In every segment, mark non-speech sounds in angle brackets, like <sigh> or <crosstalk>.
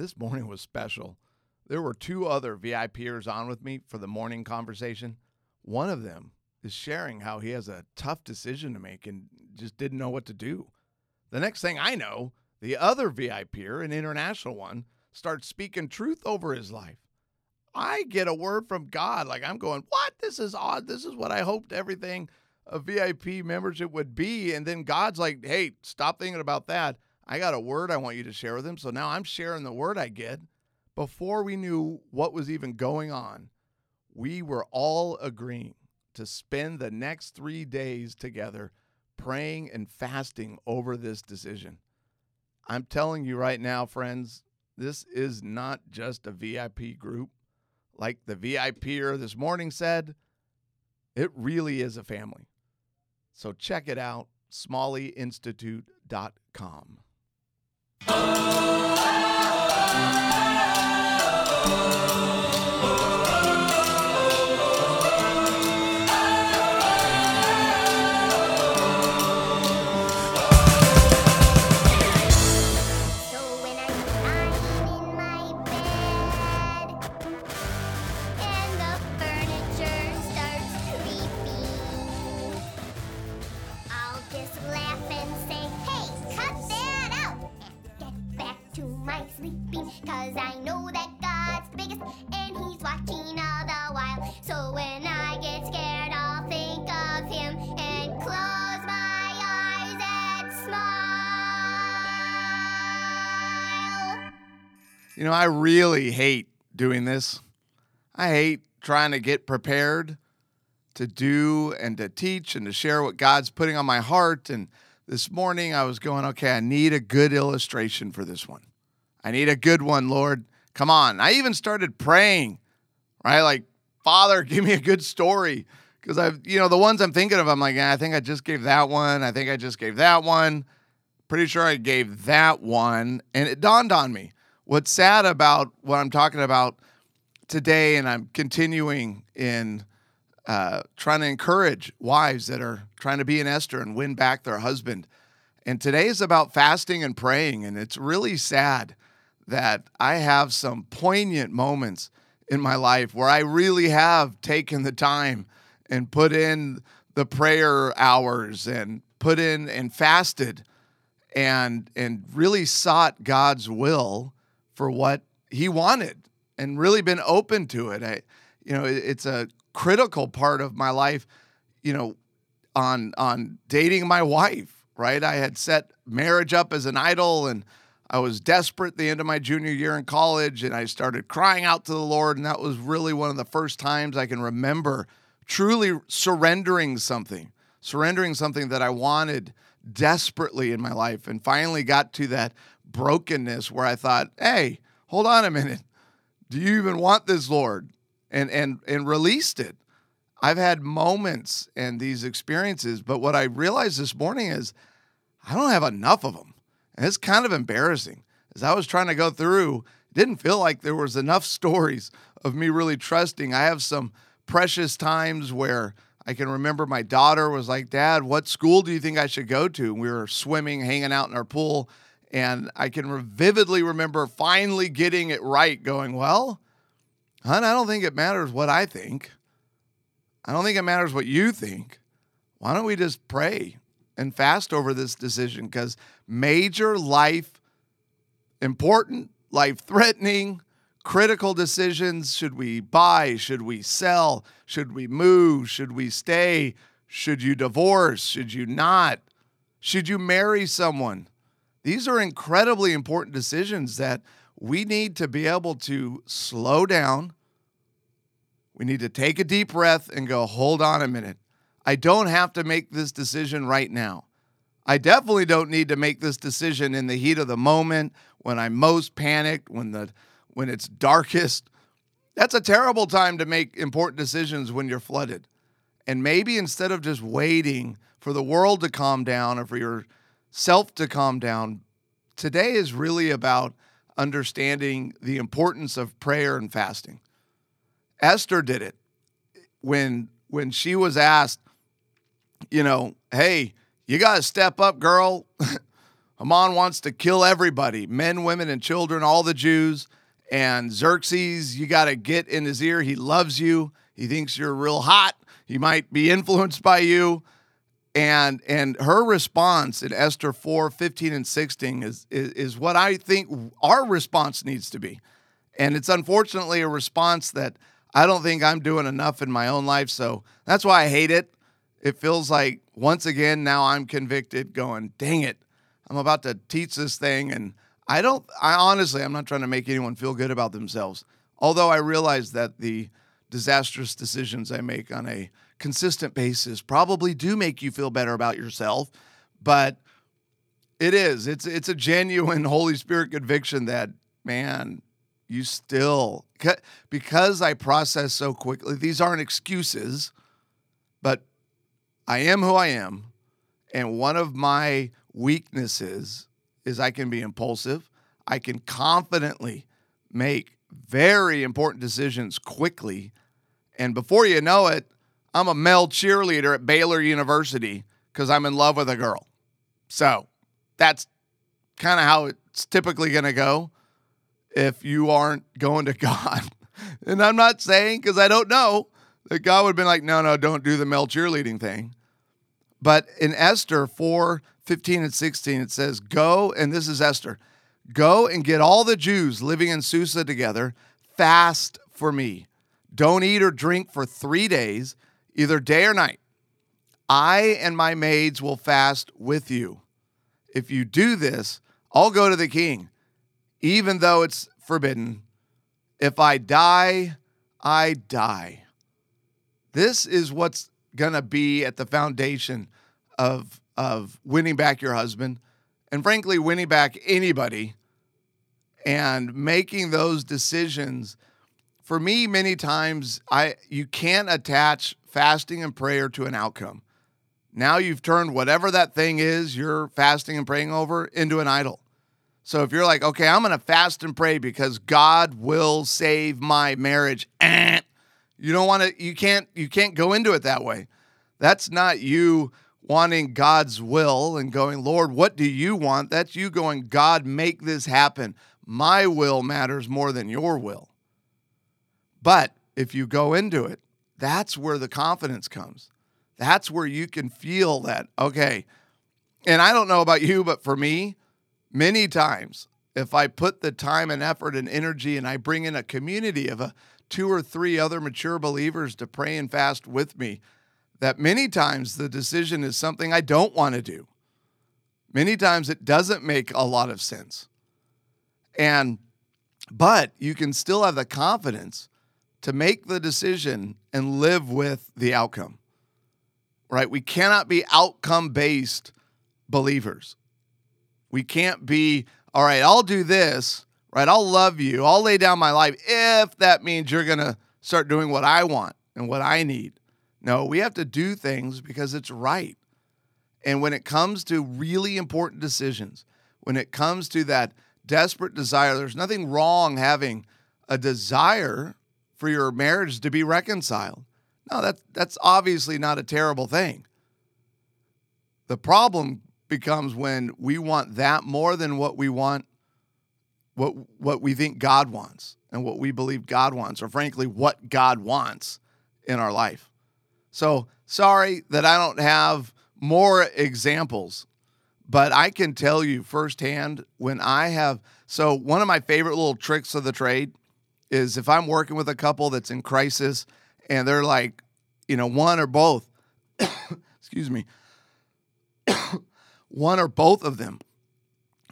This morning was special. There were two other VIPers on with me for the morning conversation. One of them is sharing how he has a tough decision to make and just didn't know what to do. The next thing I know, the other VIPer, an international one, starts speaking truth over his life. I get a word from God. Like I'm going, what? This is odd. This is what I hoped everything a VIP membership would be. And then God's like, hey, stop thinking about that. I got a word I want you to share with him. So now I'm sharing the word I get. Before we knew what was even going on, we were all agreeing to spend the next three days together praying and fasting over this decision. I'm telling you right now, friends, this is not just a VIP group. Like the VIPer this morning said, it really is a family. So check it out, smalleyinstitute.com. So You know, I really hate doing this. I hate trying to get prepared to do and to teach and to share what God's putting on my heart. And this morning I was going, okay, I need a good illustration for this one. I need a good one, Lord. Come on. I even started praying, right? Like, Father, <laughs> give me a good story. Because I've, you know, the ones I'm thinking of, I'm like, "Ah, I think I just gave that one. I think I just gave that one. Pretty sure I gave that one. And it dawned on me. What's sad about what I'm talking about today, and I'm continuing in uh, trying to encourage wives that are trying to be an Esther and win back their husband. And today is about fasting and praying. And it's really sad that I have some poignant moments in my life where I really have taken the time and put in the prayer hours and put in and fasted and and really sought God's will for what he wanted and really been open to it. I, you know, it- it's a critical part of my life, you know, on on dating my wife, right? I had set marriage up as an idol and I was desperate the end of my junior year in college and I started crying out to the Lord and that was really one of the first times I can remember truly surrendering something, surrendering something that I wanted desperately in my life and finally got to that brokenness where I thought, "Hey, hold on a minute. Do you even want this, Lord?" And and and released it. I've had moments and these experiences, but what I realized this morning is I don't have enough of them. And it's kind of embarrassing. As I was trying to go through, didn't feel like there was enough <laughs> stories of me really trusting. I have some precious times where I can remember my daughter was like, Dad, what school do you think I should go to? And we were swimming, hanging out in our pool. And I can vividly remember finally getting it right, going, Well, hon, I don't think it matters what I think. I don't think it matters what you think. Why don't we just pray and fast over this decision? Because major life, important, life threatening, critical decisions should we buy? Should we sell? Should we move? Should we stay? Should you divorce? Should you not? Should you marry someone? These are incredibly important decisions that we need to be able to slow down. We need to take a deep breath and go, hold on a minute. I don't have to make this decision right now. I definitely don't need to make this decision in the heat of the moment when I'm most panicked, when the when it's darkest. That's a terrible time to make important decisions when you're flooded. And maybe instead of just waiting for the world to calm down or for yourself to calm down, today is really about understanding the importance of prayer and fasting. Esther did it when when she was asked, you know, hey, you got to step up, girl. <laughs> Haman wants to kill everybody men, women, and children, all the Jews. And Xerxes, you got to get in his ear. He loves you. He thinks you're real hot. He might be influenced by you. And and her response in Esther 4, 15 and 16 is, is, is what I think our response needs to be. And it's unfortunately a response that I don't think I'm doing enough in my own life. So that's why I hate it. It feels like once again, now I'm convicted, going, dang it, I'm about to teach this thing. And I don't, I honestly, I'm not trying to make anyone feel good about themselves. Although I realize that the disastrous decisions I make on a consistent basis probably do make you feel better about yourself. But it is, it's, it's a genuine <laughs> Holy Spirit conviction that, man, you still because I process so quickly. These aren't excuses, but I am who I am, and one of my weaknesses is I can be impulsive. I can confidently make very important decisions quickly, and before you know it, I'm a male cheerleader at Baylor University because I'm in love with a girl. So that's kind of how it's typically going to go if you aren't going to <laughs> God. And I'm not saying, because I don't know, that God would have been like, no, no, don't do the male cheerleading thing. But in Esther 4 15 and 16, it says, Go, and this is Esther, go and get all the Jews living in Susa together, fast for me. Don't eat or drink for three days, either day or night. I and my maids will fast with you. If you do this, I'll go to the king even though it's forbidden. If I die, I die. This is what's going to be at the foundation of, of winning back your husband and, frankly, winning back anybody and making those decisions. For me, many times, I you can't attach fasting and prayer to an outcome. Now you've turned whatever that thing is you're fasting and praying over into an idol. So if you're like, okay, I'm going to fast and pray because God will save my marriage, eh, you don't want to, you can't, you can't go into it that way. That's not you wanting God's will and going, Lord, what do you want? That's you going, God, make this happen. My will matters more than your will. But if you go into it, that's where the confidence comes. That's where you can feel that, okay. And I don't know about you, but for me, many times if I put the time and effort and energy and I bring in a community of a two or three other mature believers to pray and fast with me, that many times the decision is something I don't want to do. Many times it doesn't make a lot of sense. And but you can still have the confidence to make the decision and live with the outcome. Right? We cannot be outcome based believers. We can't be, all right, I'll do this, right? I'll love you. I'll lay down my life if that means you're going to start doing what I want and what I need. No, we have to do things because it's right. And when it comes to really important decisions, when it comes to that desperate desire, there's nothing wrong having a desire for your marriage to be reconciled. No, that's that's obviously not a terrible thing. The problem becomes when we want that more than what we want what what we think God wants and what we believe God wants or frankly what God wants in our life. So, sorry that I don't have more examples, but I can tell you firsthand when I have so one of my favorite little tricks of the trade is if I'm working with a couple that's in crisis and they're like, you know, one or both, <coughs> excuse me, <coughs> one or both of them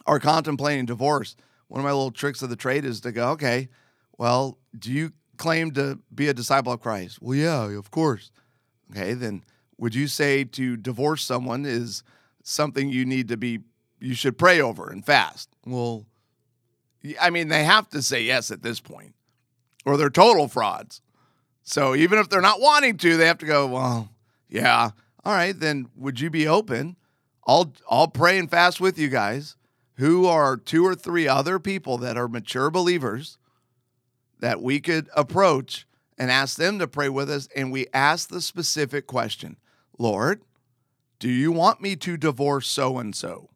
are contemplating divorce, one of my little tricks of the trade is to go, okay, well, do you claim to be a disciple of Christ? Well, yeah, of course. Okay, then would you say to divorce someone is something you need to be, you should pray over and fast? Well, I mean, they have to say yes at this point, or they're total frauds. So even if they're not wanting to, they have to go, well, yeah, all right, then would you be open I'll I'll pray and fast with you guys who are two or three other people that are mature believers that we could approach and ask them to pray with us and we ask the specific question. Lord, do you want me to divorce so and so?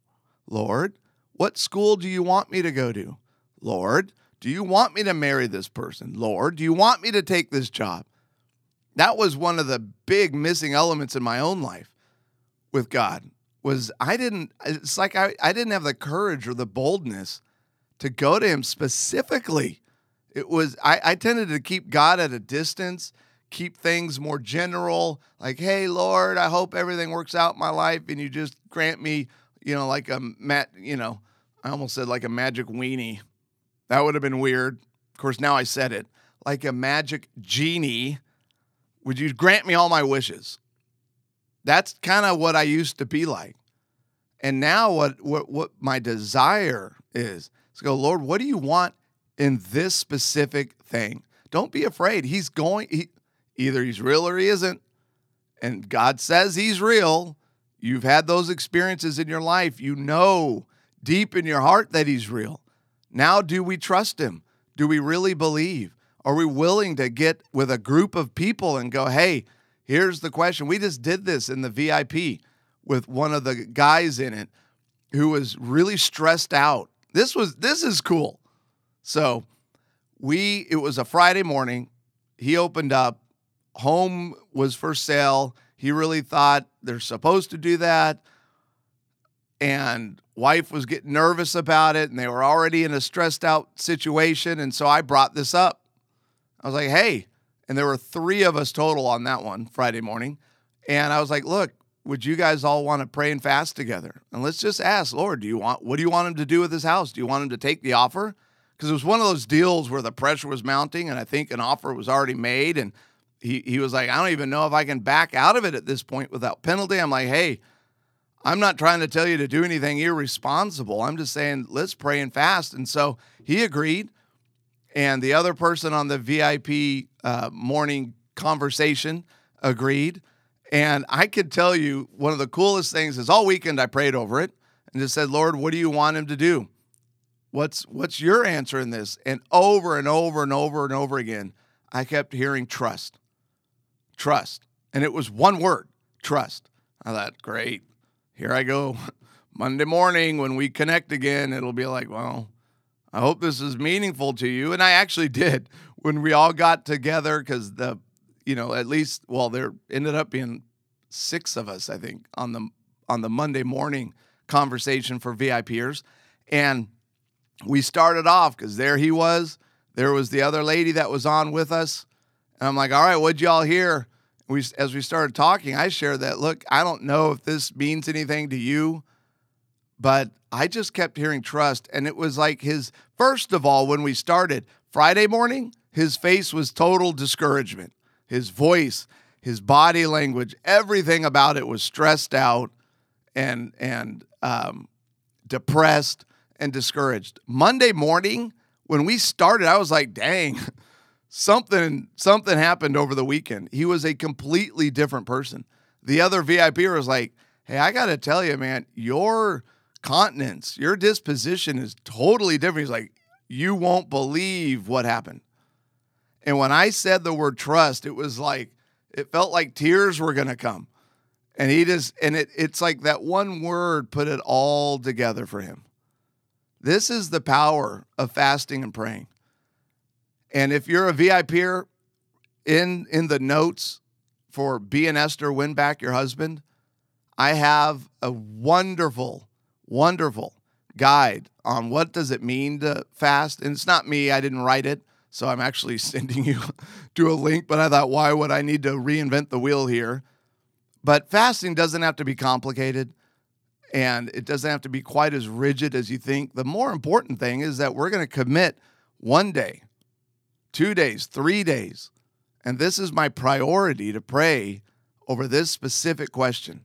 Lord, what school do you want me to go to? Lord, do you want me to marry this person? Lord, do you want me to take this job? That was one of the big missing elements in my own life with God was I didn't it's like I, I didn't have the courage or the boldness to go to him specifically. It was I, I tended to keep God at a distance, keep things more general, like, hey Lord, I hope everything works out in my life and you just grant me, you know, like a mat, you know, I almost said like a magic weenie. That would have been weird. Of course, now I said it. Like a magic genie. Would you grant me all my wishes? That's kind of what I used to be like. And now what what what my desire is is go, Lord, what do you want in this specific thing? Don't be afraid. He's going he, either he's real or he isn't. And God says he's real. You've had those experiences in your life. You know deep in your heart that he's real. Now do we trust him? Do we really believe? Are we willing to get with a group of people and go, "Hey, Here's the question. We just did this in the VIP with one of the guys in it who was really stressed out. This was this is cool. So, we it was a Friday morning. He opened up. Home was for sale. He really thought they're supposed to do that. And wife was getting nervous about it and they were already in a stressed out situation and so I brought this up. I was like, "Hey, and there were three of us total on that one Friday morning. And I was like, look, would you guys all want to pray and fast together? And let's just ask, Lord, do you want what do you want him to do with his house? Do you want him to take the offer? Because it was one of those deals where the pressure was mounting, and I think an offer was already made. And he he was like, I don't even know if I can back out of it at this point without penalty. I'm like, hey, I'm not trying to tell you to do anything irresponsible. I'm just saying, let's pray and fast. And so he agreed and the other person on the VIP uh, morning conversation agreed. And I could tell you one of the coolest things is all weekend I prayed over it and just said, Lord, what do you want him to do? What's what's your answer in this? And over and over and over and over again, I kept hearing trust. Trust. And it was one word, trust. I thought, great. Here I go. Monday morning when we connect again, it'll be like, well, I hope this is meaningful to you. And I actually <laughs> did when we all got together because the, you know, at least, well, there ended up being six of us, I think, on the on the Monday morning conversation for VIPers. And we started off because there he was. There was the other lady that was on with us. And I'm like, all right, what'd y'all hear? We, as we started talking, I shared that, look, I don't know if this means anything to you, but I just kept hearing trust. And it was like his, first of all, when we started Friday morning, his face was total discouragement. His voice, his body language, everything about it was stressed out and, and um, depressed and discouraged. Monday morning, when we started, I was like, dang, <laughs> something, something happened over the weekend. He was a completely different person. The other VIP was like, hey, I got to tell you, man, your continence, your disposition is totally different. He's like, you won't believe what happened. And when I said the word trust, it was like, it felt like tears were going to come. And he just, and it, it's like that one word put it all together for him. This is the power of fasting and praying. And if you're a VIPer in in the notes for B and Esther win back your husband, I have a wonderful wonderful guide on what does it mean to fast. And it's not me, I didn't write it. So I'm actually <laughs> sending you to a link, but I thought, why would I need to reinvent the wheel here? But fasting doesn't have to be complicated and it doesn't have to be quite as rigid as you think. The more important thing is that we're going to commit one day, two days, three days. And this is my priority to pray over this specific question.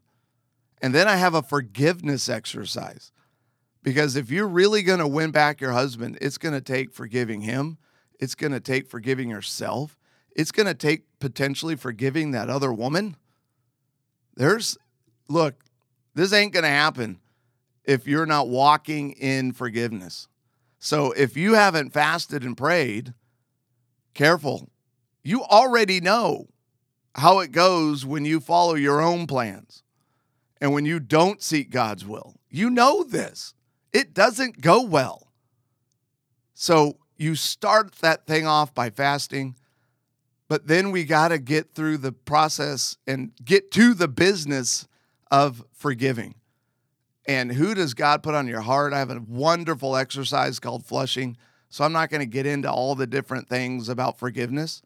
And then I have a forgiveness exercise. Because if you're really going to win back your husband, it's going to take forgiving him. It's going to take forgiving yourself. It's going to take potentially forgiving that other woman. There's, look, this ain't going to happen if you're not walking in forgiveness. So if you haven't fasted and prayed, careful. You already know how it goes when you follow your own plans and when you don't seek God's will. You know this. it doesn't go well. So you start that thing off by fasting, but then we got to get through the process and get to the business of forgiving. And who does God put on your heart? I have a wonderful exercise called flushing. So I'm not going to get into all the different things about forgiveness.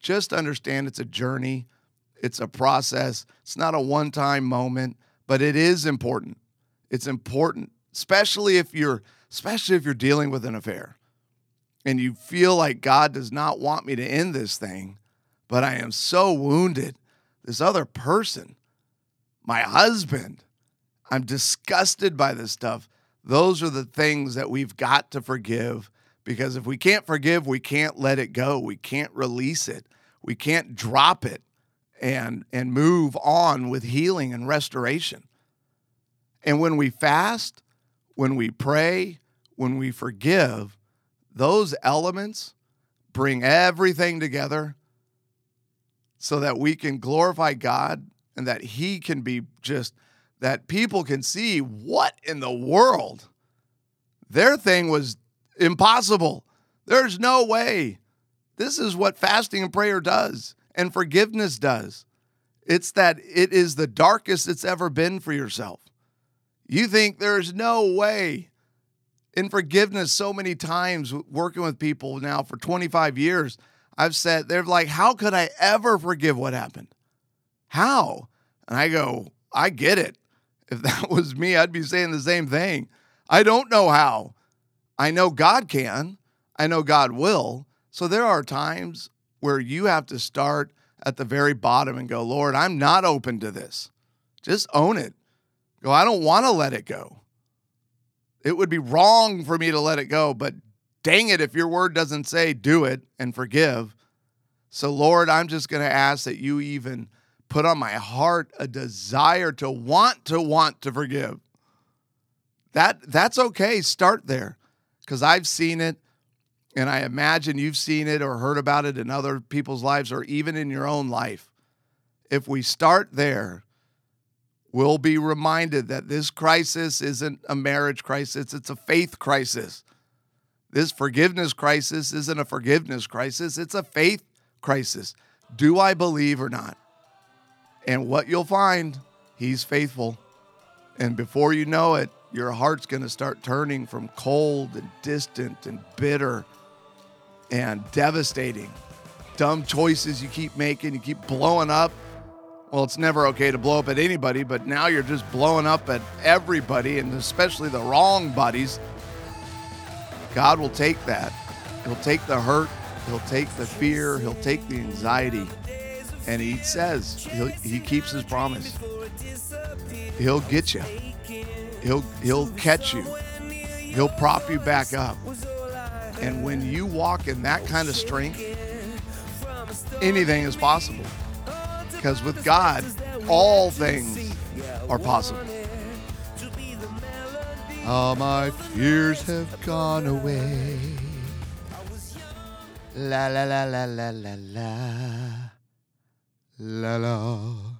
Just understand it's a journey, it's a process. It's not a one time moment, but it is important. It's important, especially if you're especially if you're dealing with an affair and you feel like God does not want me to end this thing, but I am so wounded. This other person, my husband, I'm disgusted by this stuff. Those are the things that we've got to forgive because if we can't forgive, we can't let it go. We can't release it. We can't drop it and and move on with healing and restoration. And when we fast, when we pray, when we forgive, those elements bring everything together so that we can glorify God and that he can be just that people can see what in the world their thing was impossible. There's no way. This is what fasting and prayer does and forgiveness does. It's that it is the darkest it's ever been for yourself. You think there's no way. In forgiveness, so many times working with people now for 25 years, I've said, they're like, How could I ever forgive what happened? How? And I go, I get it. If that <laughs> was me, I'd be saying the same thing. I don't know how. I know God can, I know God will. So there are times where you have to start at the very bottom and go, Lord, I'm not open to this. Just own it. Go, I don't want to let it go. It would be wrong for me to let it go, but dang it, if your word doesn't say do it and forgive. So, Lord, I'm just going to ask that you even put on my heart a desire to want to want to forgive. That that's okay. Start there. Cuz I've seen it and I imagine you've seen it or heard about it in other people's lives or even in your own life. If we start there, we'll be reminded that this crisis isn't a marriage crisis, it's a faith crisis. This forgiveness crisis isn't a forgiveness crisis, it's a faith crisis. Do I believe or not? And what you'll find, he's faithful. And before you know it, your heart's going to start turning from cold and distant and bitter and devastating. Dumb choices you keep making, you keep blowing up. Well, it's never okay to blow up at anybody, but now you're just blowing up at everybody and especially the wrong buddies. God will take that. He'll take the hurt, he'll take the fear, he'll take the anxiety. And he says he keeps his promise. He'll get you. He'll he'll catch you. He'll prop you back up. And when you walk in that kind of strength, anything is possible. Because with God, all things are possible. All my fears have gone away. La la la la la la la. La la.